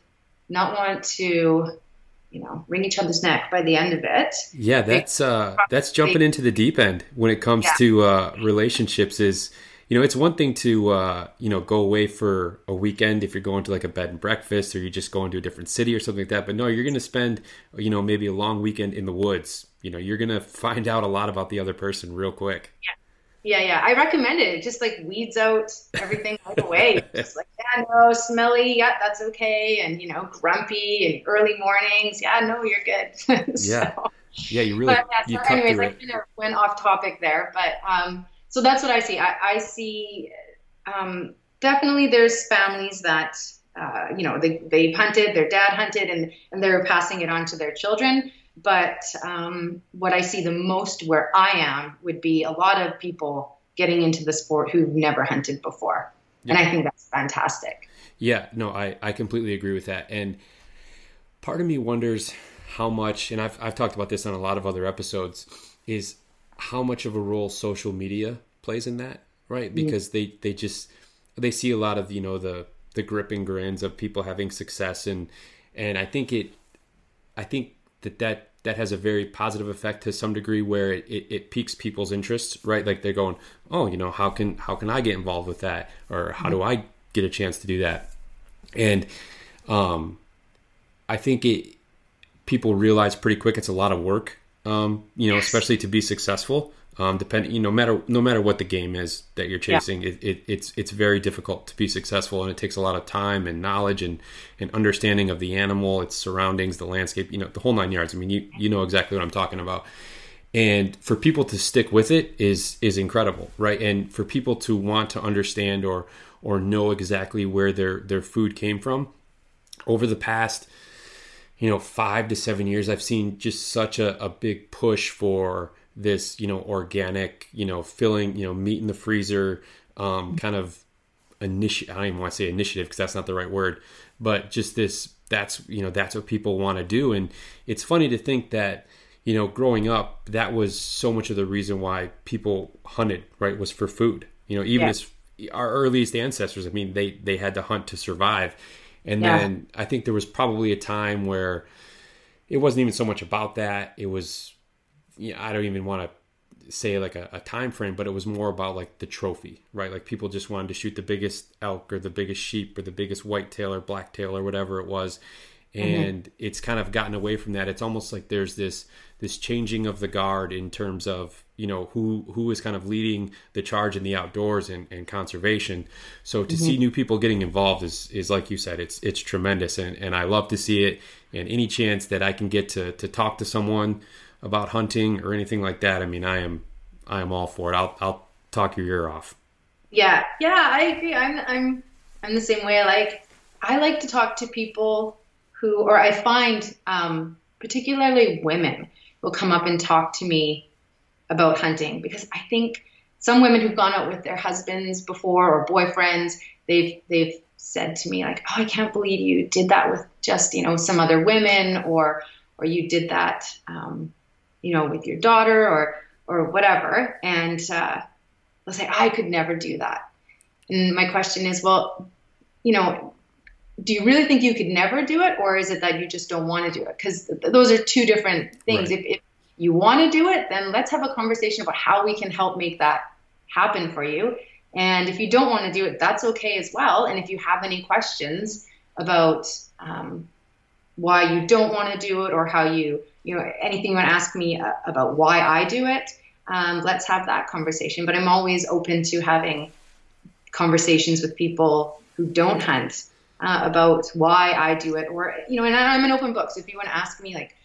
not want to, you know, wring each other's neck by the end of it. Yeah, that's uh, that's jumping into the deep end when it comes yeah. to uh, relationships. Is you know, it's one thing to uh, you know go away for a weekend if you're going to like a bed and breakfast or you're just going to a different city or something like that. But no, you're going to spend you know maybe a long weekend in the woods. You know, you're going to find out a lot about the other person real quick. Yeah. Yeah, yeah. I recommend it. It just like weeds out everything right away. just like, yeah, no, smelly, yeah, that's okay. And you know, grumpy and early mornings. Yeah, no, you're good. so, yeah. Yeah, you really but, yeah, so you anyways, I kind of went off topic there. But um so that's what I see. I, I see um definitely there's families that uh, you know, they they hunted, their dad hunted and and they're passing it on to their children but um, what I see the most where I am would be a lot of people getting into the sport who've never hunted before. Yeah. And I think that's fantastic. Yeah, no, I, I completely agree with that. And part of me wonders how much, and I've, I've talked about this on a lot of other episodes, is how much of a role social media plays in that, right? Because mm-hmm. they, they just, they see a lot of, you know, the, the gripping grins of people having success. And, and I think it, I think that that that has a very positive effect to some degree where it, it, it, piques people's interest right? Like they're going oh you know how can how can i get involved with that? Or how do i get a chance to do that? And um i think it people realize pretty quick it's a lot of work um you know especially to be successful um, depending, you know, no matter no matter what the game is that you're chasing, yeah. it, it, it's it's very difficult to be successful, and it takes a lot of time and knowledge and, and understanding of the animal, its surroundings, the landscape, you know, the whole nine yards. I mean, you you know exactly what I'm talking about. And for people to stick with it is is incredible, right? And for people to want to understand or or know exactly where their their food came from over the past you know five to seven years i've seen just such a, a big push for this you know organic you know filling you know meat in the freezer um, kind of initiative. I don't even want to say initiative because that's not the right word, but just this that's you know that's what people want to do, and it's funny to think that you know growing up that was so much of the reason why people hunted right was for food. You know even yeah. as our earliest ancestors, I mean they they had to hunt to survive, and yeah. then I think there was probably a time where it wasn't even so much about that. It was you know, I don't even want to say like a, a, time frame, but it was more about like the trophy, right? Like people just wanted to shoot the biggest elk or the biggest sheep or the biggest white tail or black tail or whatever it was. Mm-hmm. And mm-hmm. it's kind of gotten away from that. It's almost like there's this this changing of the guard in terms of you know who who is kind of leading the charge in the outdoors and, and conservation. So to mm-hmm. see new people getting involved is is like you said, it's it's tremendous, and and I love to see it. And any chance that I can get to to talk to someone about hunting or anything like that, I mean, I am I am all for it. I'll I'll talk your ear off. Yeah, yeah, I agree. I'm I'm I'm the same way. I like I like to talk to people who, or I find um, particularly women will come up and talk to me about hunting because I think some women who've gone out with their husbands before or boyfriends, they've they've said to me like, "Oh, I can't believe you did that with just you know some other women," or or you did that um, you know, with your daughter or or whatever, and uh, they'll say, I could never do that. And my question is, well, you know, do you really think you could never do it, or is it that you just don't want to do it? Because th- those are two different things. Right. If, if you want to do it, then let's have a conversation about how we can help make that happen for you. And if you don't want to do it, that's okay as well. And if you have any questions about um, why you don't want to do it or how you, you know, anything you want to ask me uh, about why I do it, um, let's have that conversation. But I'm always open to having conversations with people who don't hunt uh, about why I do it, or you know, and I'm an open book. So if you want to ask me like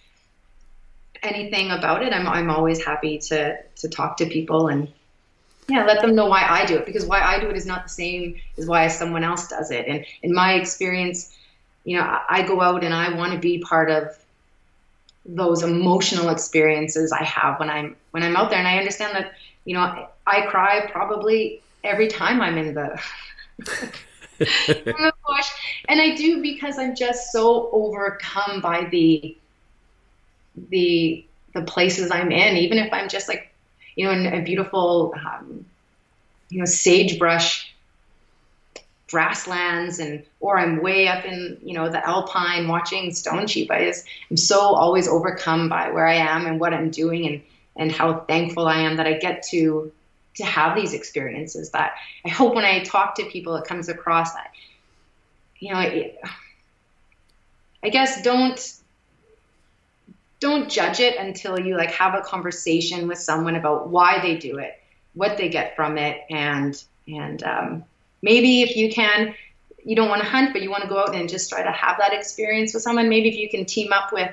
anything about it, I'm I'm always happy to to talk to people and yeah, let them know why I do it because why I do it is not the same as why someone else does it. And in my experience, you know, I go out and I want to be part of those emotional experiences I have when I'm when I'm out there, and I understand that you know I cry probably every time I'm in the. in the bush, and I do because I'm just so overcome by the the the places I'm in, even if I'm just like, you know, in a beautiful, um, you know, sagebrush grasslands and or I'm way up in you know the alpine watching stone sheep. I just I'm so always overcome by where I am and what I'm doing and and how thankful I am that I get to to have these experiences that I hope when I talk to people it comes across that you know I guess don't don't judge it until you like have a conversation with someone about why they do it, what they get from it and and um, maybe if you can you don't want to hunt but you want to go out and just try to have that experience with someone. Maybe if you can team up with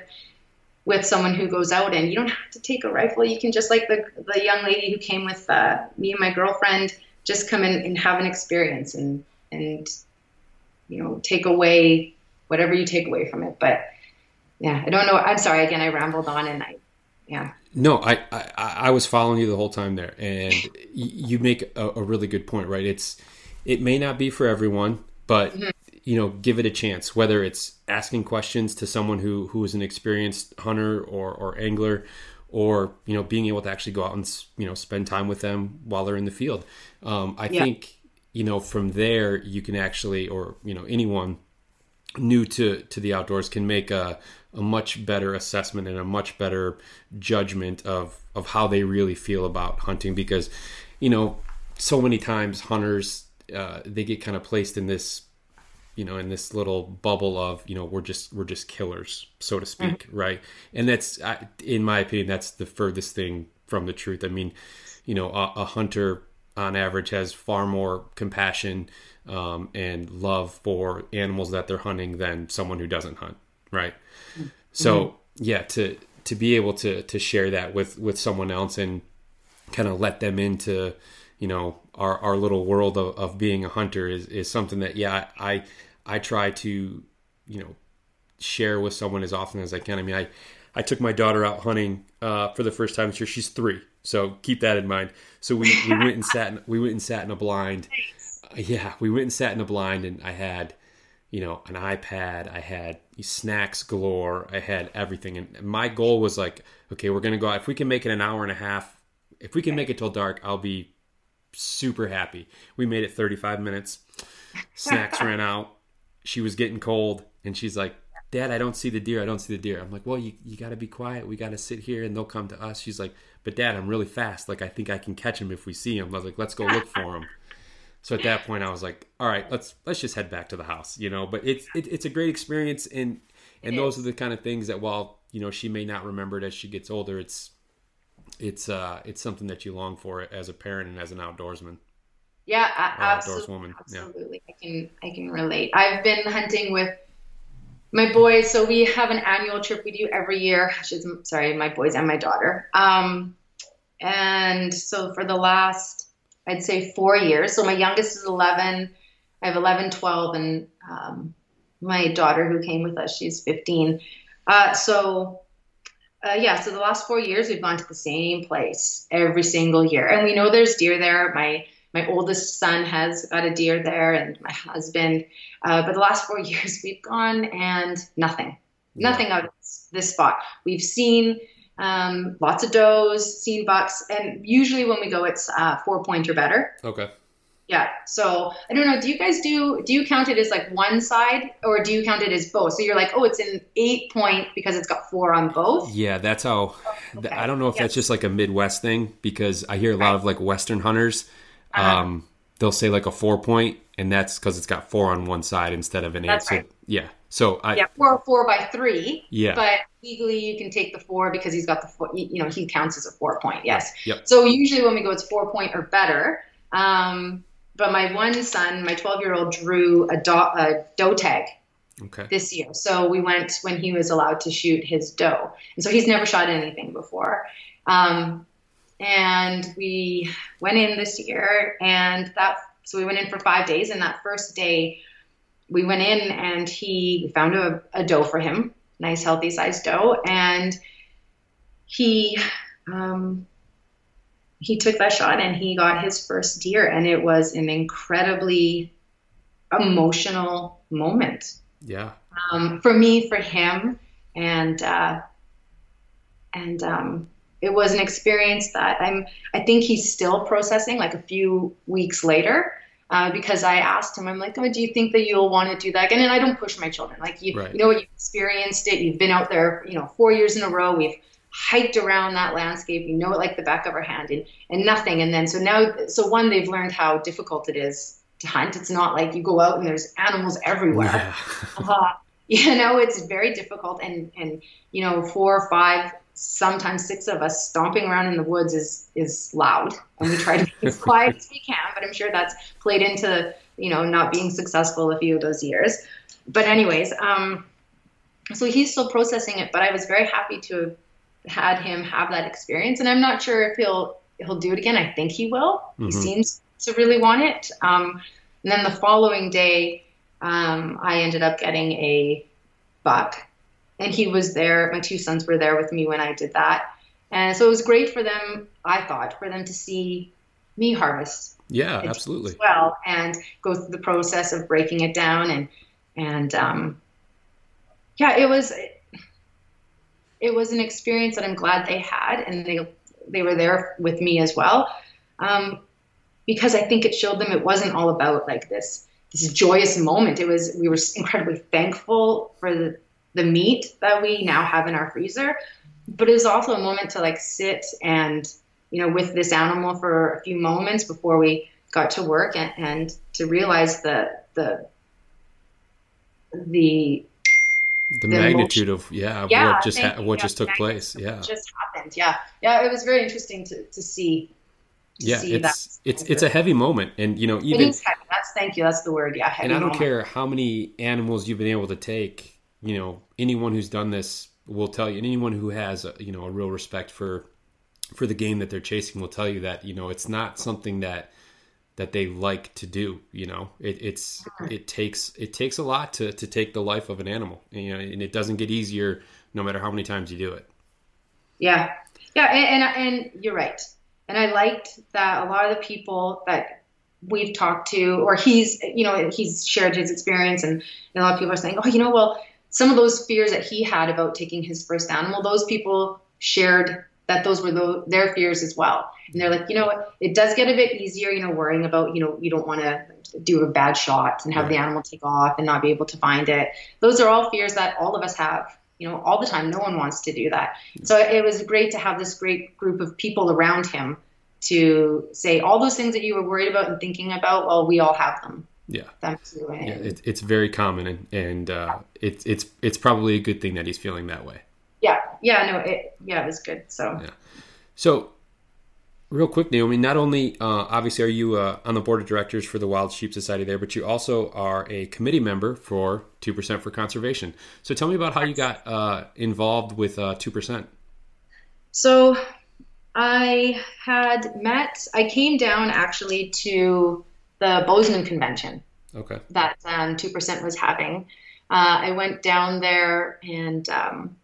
with someone who goes out and you don't have to take a rifle. You can just like the the young lady who came with uh, me and my girlfriend just come in and have an experience and and you know take away whatever you take away from it. But yeah i don't know. I'm sorry again i rambled on and i yeah. No, I, I, I was following you the whole time there, and you make a, a, really good point, right? It's it may not be for everyone, but mm-hmm. you know, give it a chance. Whether it's asking questions to someone who who is an experienced hunter or or angler, or you know, being able to actually go out and you know spend time with them while they're in the field. Um, I yeah. think you know from there you can actually, or you know, anyone new to to the outdoors can make a a much better assessment and a much better judgment of of how they really feel about hunting because you know so many times hunters uh, they get kind of placed in this you know in this little bubble of you know we're just we're just killers so to speak mm-hmm. right and that's in my opinion that's the furthest thing from the truth i mean you know a, a hunter on average has far more compassion um, and love for animals that they're hunting than someone who doesn't hunt right mm-hmm. so yeah to to be able to to share that with with someone else and kind of let them into you know our our little world of, of being a hunter is is something that yeah I I try to you know share with someone as often as I can. I mean I I took my daughter out hunting uh, for the first time this year. She's three, so keep that in mind. So we, we went and sat in, we went and sat in a blind. Uh, yeah, we went and sat in a blind, and I had you know an iPad. I had snacks galore. I had everything, and my goal was like, okay, we're gonna go out. If we can make it an hour and a half, if we can make it till dark, I'll be super happy. We made it 35 minutes. Snacks ran out. She was getting cold, and she's like, Dad, I don't see the deer. I don't see the deer. I'm like, well, you, you got to be quiet. We got to sit here and they'll come to us. She's like, but Dad, I'm really fast. Like, I think I can catch him if we see him. I was like, let's go look for him. So at that point, I was like, all right, let's let's just head back to the house, you know. But it's it, it's a great experience, and and it those is. are the kind of things that while you know she may not remember it as she gets older, it's it's uh it's something that you long for as a parent and as an outdoorsman. Yeah, absolutely. Woman. Absolutely, yeah. I can I can relate. I've been hunting with my boys, so we have an annual trip we do every year. She's sorry, my boys and my daughter. Um, and so for the last, I'd say four years. So my youngest is 11. I have 11, 12, and um, my daughter who came with us, she's 15. Uh, so uh, yeah, so the last four years we've gone to the same place every single year, and we know there's deer there. My my oldest son has got a deer there, and my husband. Uh, but the last four years we've gone and nothing, yeah. nothing out of this, spot. We've seen um, lots of does, seen bucks, and usually when we go, it's uh, four point or better. Okay. Yeah. So I don't know. Do you guys do do you count it as like one side or do you count it as both? So you're like, oh, it's an eight point because it's got four on both. Yeah, that's how. Okay. I don't know if Yeah. that's just like a Midwest thing because I hear a lot of like Western hunters. Uh-huh. Um, they'll say like a four point, and that's because it's got four on one side instead of an eight. That's So yeah. So I Yeah, four four by three. Yeah. But legally, you can take the four because he's got the four. You know, he counts as a four point. Yes. Yep. So usually when we go, it's four point or better. Um, but my one son, my 12 year old, drew a, do- a doe tag okay. this year. So we went when he was allowed to shoot his doe. And so he's never shot anything before. Um, and we went in this year and that, so we went in for five days. And that first day we went in and he we found a, a doe for him, nice healthy sized doe. And he, um, he took that shot and he got his first deer and it was an incredibly emotional moment Yeah. um, for me, for him, and uh, and um, it was an experience that I'm. I think he's still processing, like a few weeks later, uh, because I asked him, I'm like, oh, do you think that you'll want to do that again? And I don't push my children. Like you, Right. you know what, you've experienced it. You've been out there, you know, four years in a row. We've hiked around that landscape. You know it like the back of our hand, and and nothing. And then so now, so one, they've learned how difficult it is to hunt. It's not like you go out and there's animals everywhere Yeah. uh, you know it's very difficult and and you know four or five sometimes six of us stomping around in the woods is is loud and we try to be as quiet as we can but i'm sure that's played into you know not being successful a few of those years but anyways um so he's still processing it but i was very happy to have had him have that experience and i'm not sure if he'll he'll do it again i think he will he Mhm. seems to really want it um and then the following day um, I ended up getting a buck, and he was there. My two sons were there with me when I did that, and so it was great for them. I thought for them to see me harvest Yeah. Absolutely. as well and go through the process of breaking it down and and um, yeah, it was it was an experience that I'm glad they had, and they they were there with me as well, um, because I think it showed them it wasn't all about like this this joyous moment. It was we were incredibly thankful for the the meat that we now have in our freezer, but it was also a moment to like sit and you know with this animal for a few moments before we got to work and, and to realize the the the The, the magnitude of yeah, Yeah, what just ha- what Yeah, just took place. Yeah. just happened. Yeah, yeah, it was very interesting to to see. To Yeah. see It's that. it's it's a heavy moment, and you know even. That's thank you. That's the word. Yeah, and I don't moment. care how many animals you've been able to take. You know, anyone who's done this will tell you, and anyone who has a, you know a real respect for for the game that they're chasing will tell you that you know it's not something that that they like to do. You know, it, it's it takes it takes a lot to to take the life of an animal. You know, and it doesn't get easier no matter how many times you do it. Yeah, yeah, and, and and you're right. And I liked that a lot of the people that we've talked to, or he's, you know, he's shared his experience, and, and a lot of people are saying, oh, you know, well, some of those fears that he had about taking his first animal, those people shared that those were tho- their fears as well. And they're like, you know what, it does get a bit easier, you know, worrying about, you know, you don't want to do a bad shot and have the animal take off and not be able to find it. Those are all fears that all of us have, you know, all the time. No one wants to do that. So it was great to have this great group of people around him to say all those things that you were worried about and thinking about. Well, we all have them. Yeah. Them too. And Yeah, it, it's very common, and, and uh, it's it's it's probably a good thing that he's feeling that way. Yeah, no, it, yeah, it was good. So Yeah. So, real quick, Naomi. Not only uh, obviously are you uh, on the board of directors for the Wild Sheep Society there, but you also are a committee member for Two Percent for Conservation. So, tell me about how you got uh, involved with Two Percent. So I had met, I came down actually to the Bozeman Convention Okay. that um, 2% was having. Uh, I went down there and um,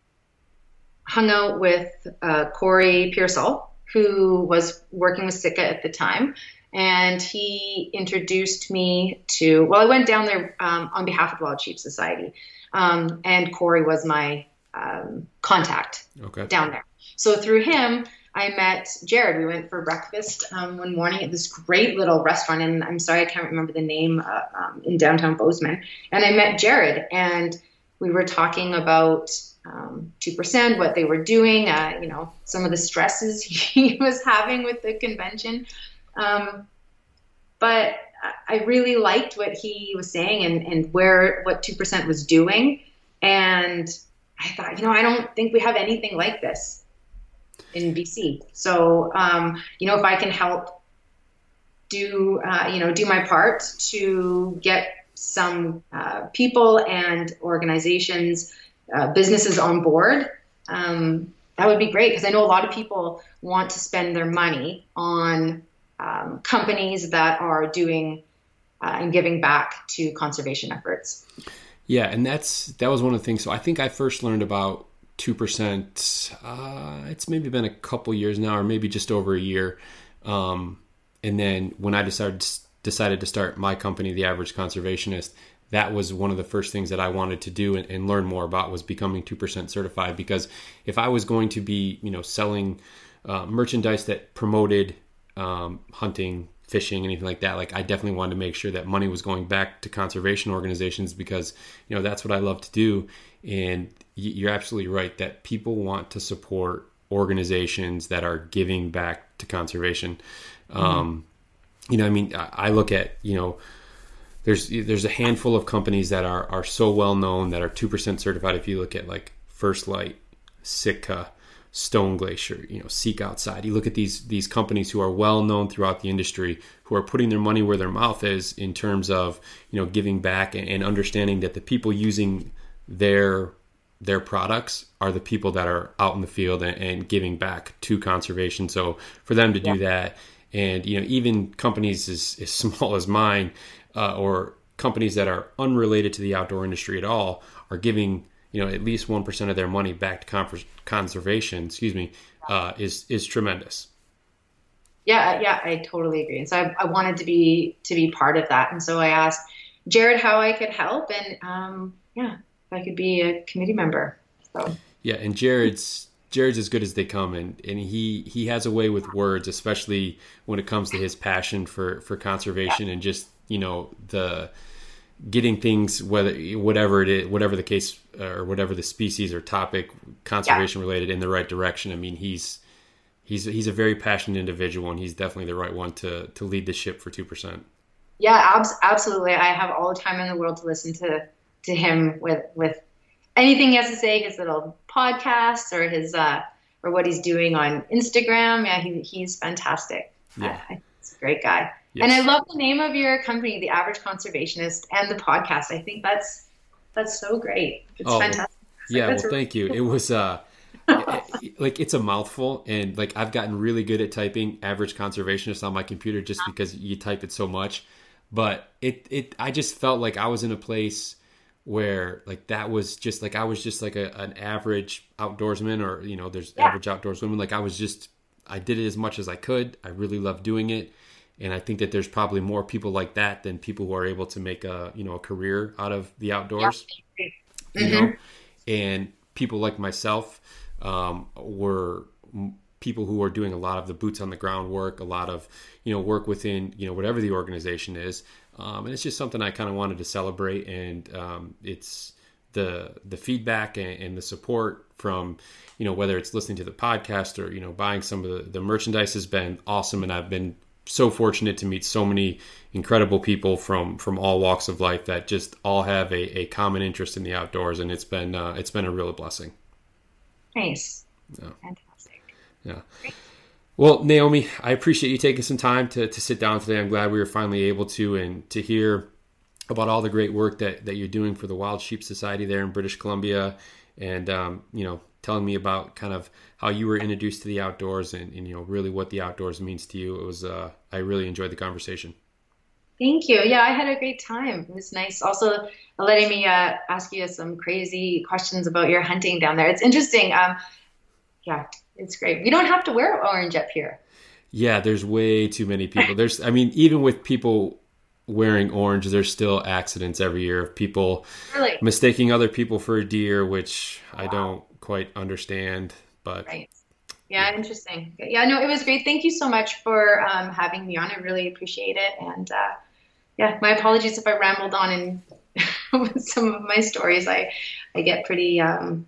hung out with uh, Corey Pearsall, who was working with Sitka at the time. And he introduced me to, well, I went down there um, on behalf of the Wild Sheep Society. Um, and Corey was my um, contact Okay. down there. So through him, I met Jared. We went for breakfast um, one morning at this great little restaurant, and I'm sorry I can't remember the name uh, um, in downtown Bozeman. And I met Jared, and we were talking about um, two percent, what they were doing, uh, you know, some of the stresses he was having with the convention. Um, but I really liked what he was saying and, and where what two percent was doing, and I thought, you know, I don't think we have anything like this in BC. So, um, you know, if I can help do, uh, you know, do my part to get some uh, people and organizations, uh, businesses on board, um, that would be great because I know a lot of people want to spend their money on um, companies that are doing uh, and giving back to conservation efforts. Yeah, and that's that was one of the things. So I think I first learned about two percent. Uh, it's maybe been a couple years now, or maybe just over a year. Um, and then when I decided decided to start my company, the Average Conservationist, that was one of the first things that I wanted to do and, and learn more about was becoming two percent certified. Because if I was going to be, you know, selling uh, merchandise that promoted um, hunting, fishing, anything like that, like I definitely wanted to make sure that money was going back to conservation organizations because you know that's what I love to do. And you're absolutely right that people want to support organizations that are giving back to conservation. Mm-hmm. Um, you know, I mean, I look at you know, there's there's a handful of companies that are are so well known that are two percent certified. If you look at like First Lite, Sitka, Stone Glacier, you know, Seek Outside. You look at these these companies who are well known throughout the industry, who are putting their money where their mouth is in terms of you know giving back and, and understanding that the people using their their products are the people that are out in the field and, and giving back to conservation. So for them to do that, and you know, even companies as, as small as mine, uh, or companies that are unrelated to the outdoor industry at all, are giving you know at least one percent of their money back to conservation. Excuse me, uh, is is tremendous. Yeah, yeah, I totally agree. And so I, I, wanted to be to be part of that, and so I asked Jared how I could help, and um, yeah, I could be a committee member. So yeah, and Jared's Jared's as good as they come, and and he he has a way with words, especially when it comes to his passion for for conservation and just you know the getting things whether whatever it is whatever the case or whatever the species or topic conservation yeah. related in the right direction i mean he's he's he's a very passionate individual and he's definitely the right one to to lead the ship for 2% yeah abs- absolutely i have all the time in the world to listen to to him with with anything he has to say, his little podcasts or his uh, or what he's doing on Instagram. Yeah, he, he's fantastic. Yeah, uh, he's a great guy. Yes. And I love the name of your company, The Average Conservationist, and the podcast. I think that's that's so great. It's oh, fantastic. Yeah, well, really thank you. It was uh like it's a mouthful and like I've gotten really good at typing average conservationist on my computer just because you type it so much. But it it I just felt like I was in a place where like that was just like I was just like a, an average outdoorsman or you know there's yeah. average outdoorswomen like I was just I did it as much as I could I really loved doing it and I think that there's probably more people like that than people who are able to make a you know a career out of the outdoors yeah. mm-hmm. you know and people like myself um, were people who are doing a lot of the boots on the ground work a lot of you know work within you know whatever the organization is um, and it's just something I kind of wanted to celebrate. And um, it's the the feedback and, and, the support from you know whether it's listening to the podcast or you know buying some of the, the merchandise has been awesome. And I've been so fortunate to meet so many incredible people from from all walks of life that just all have a, a common interest in the outdoors. And it's been uh, it's been a real blessing. Nice. Yeah. Fantastic. Yeah. Great. Well, Naomi, I appreciate you taking some time to, to sit down today. I'm glad we were finally able to and to hear about all the great work that, that you're doing for the Wild Sheep Society there in British Columbia and, um, you know, telling me about kind of how you were introduced to the outdoors and, and you know, really what the outdoors means to you. It was, uh, I really enjoyed the conversation. Thank you. Yeah, I had a great time. It was nice also letting me uh, ask you some crazy questions about your hunting down there. It's interesting. Um, yeah, it's great. We don't have to wear orange up here. Yeah, there's way too many people. There's, I mean, even with people wearing orange, there's still accidents every year of people really? mistaking other people for a deer, which wow. I don't quite understand. But right. Yeah, interesting. Yeah, no, it was great. Thank you so much for um, having me on. I really appreciate it. And uh, yeah, my apologies if I rambled on and with some of my stories. I I get pretty um,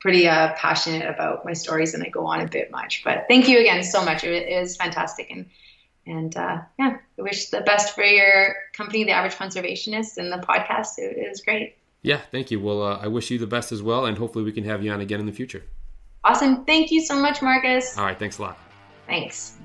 pretty uh, passionate about my stories and I go on a bit much. But thank you again so much. It, it was fantastic and and uh, yeah, I wish the best for your company, the Average Conservationist, and the podcast. It, it was great. Yeah, thank you. Well, uh, I wish you the best as well, and hopefully we can have you on again in the future. Awesome. Thank you so much, Marcus. All right. Thanks a lot. Thanks.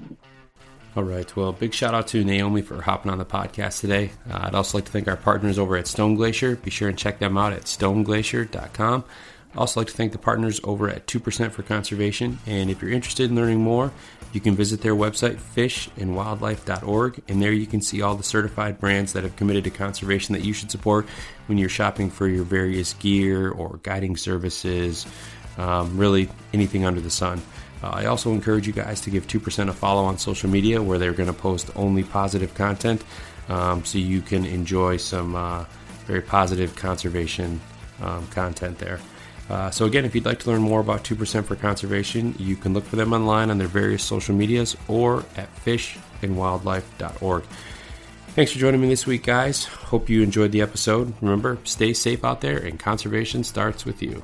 All right. Well, big shout out to Naomi for hopping on the podcast today. Uh, I'd also like to thank our partners over at Stone Glacier. Be sure and check them out at stoneglacier.com. I'd also like to thank the partners over at 2% for Conservation. And if you're interested in learning more, you can visit their website, fishandwildlife.org, and there you can see all the certified brands that have committed to conservation that you should support when you're shopping for your various gear or guiding services, um, really anything under the sun. Uh, I also encourage you guys to give 2% a follow on social media where they're going to post only positive content um, so you can enjoy some uh, very positive conservation um, content there. Uh, so, again, if you'd like to learn more about 2% for conservation, you can look for them online on their various social medias or at fishandwildlife.org. Thanks for joining me this week, guys. Hope you enjoyed the episode. Remember, stay safe out there, and conservation starts with you.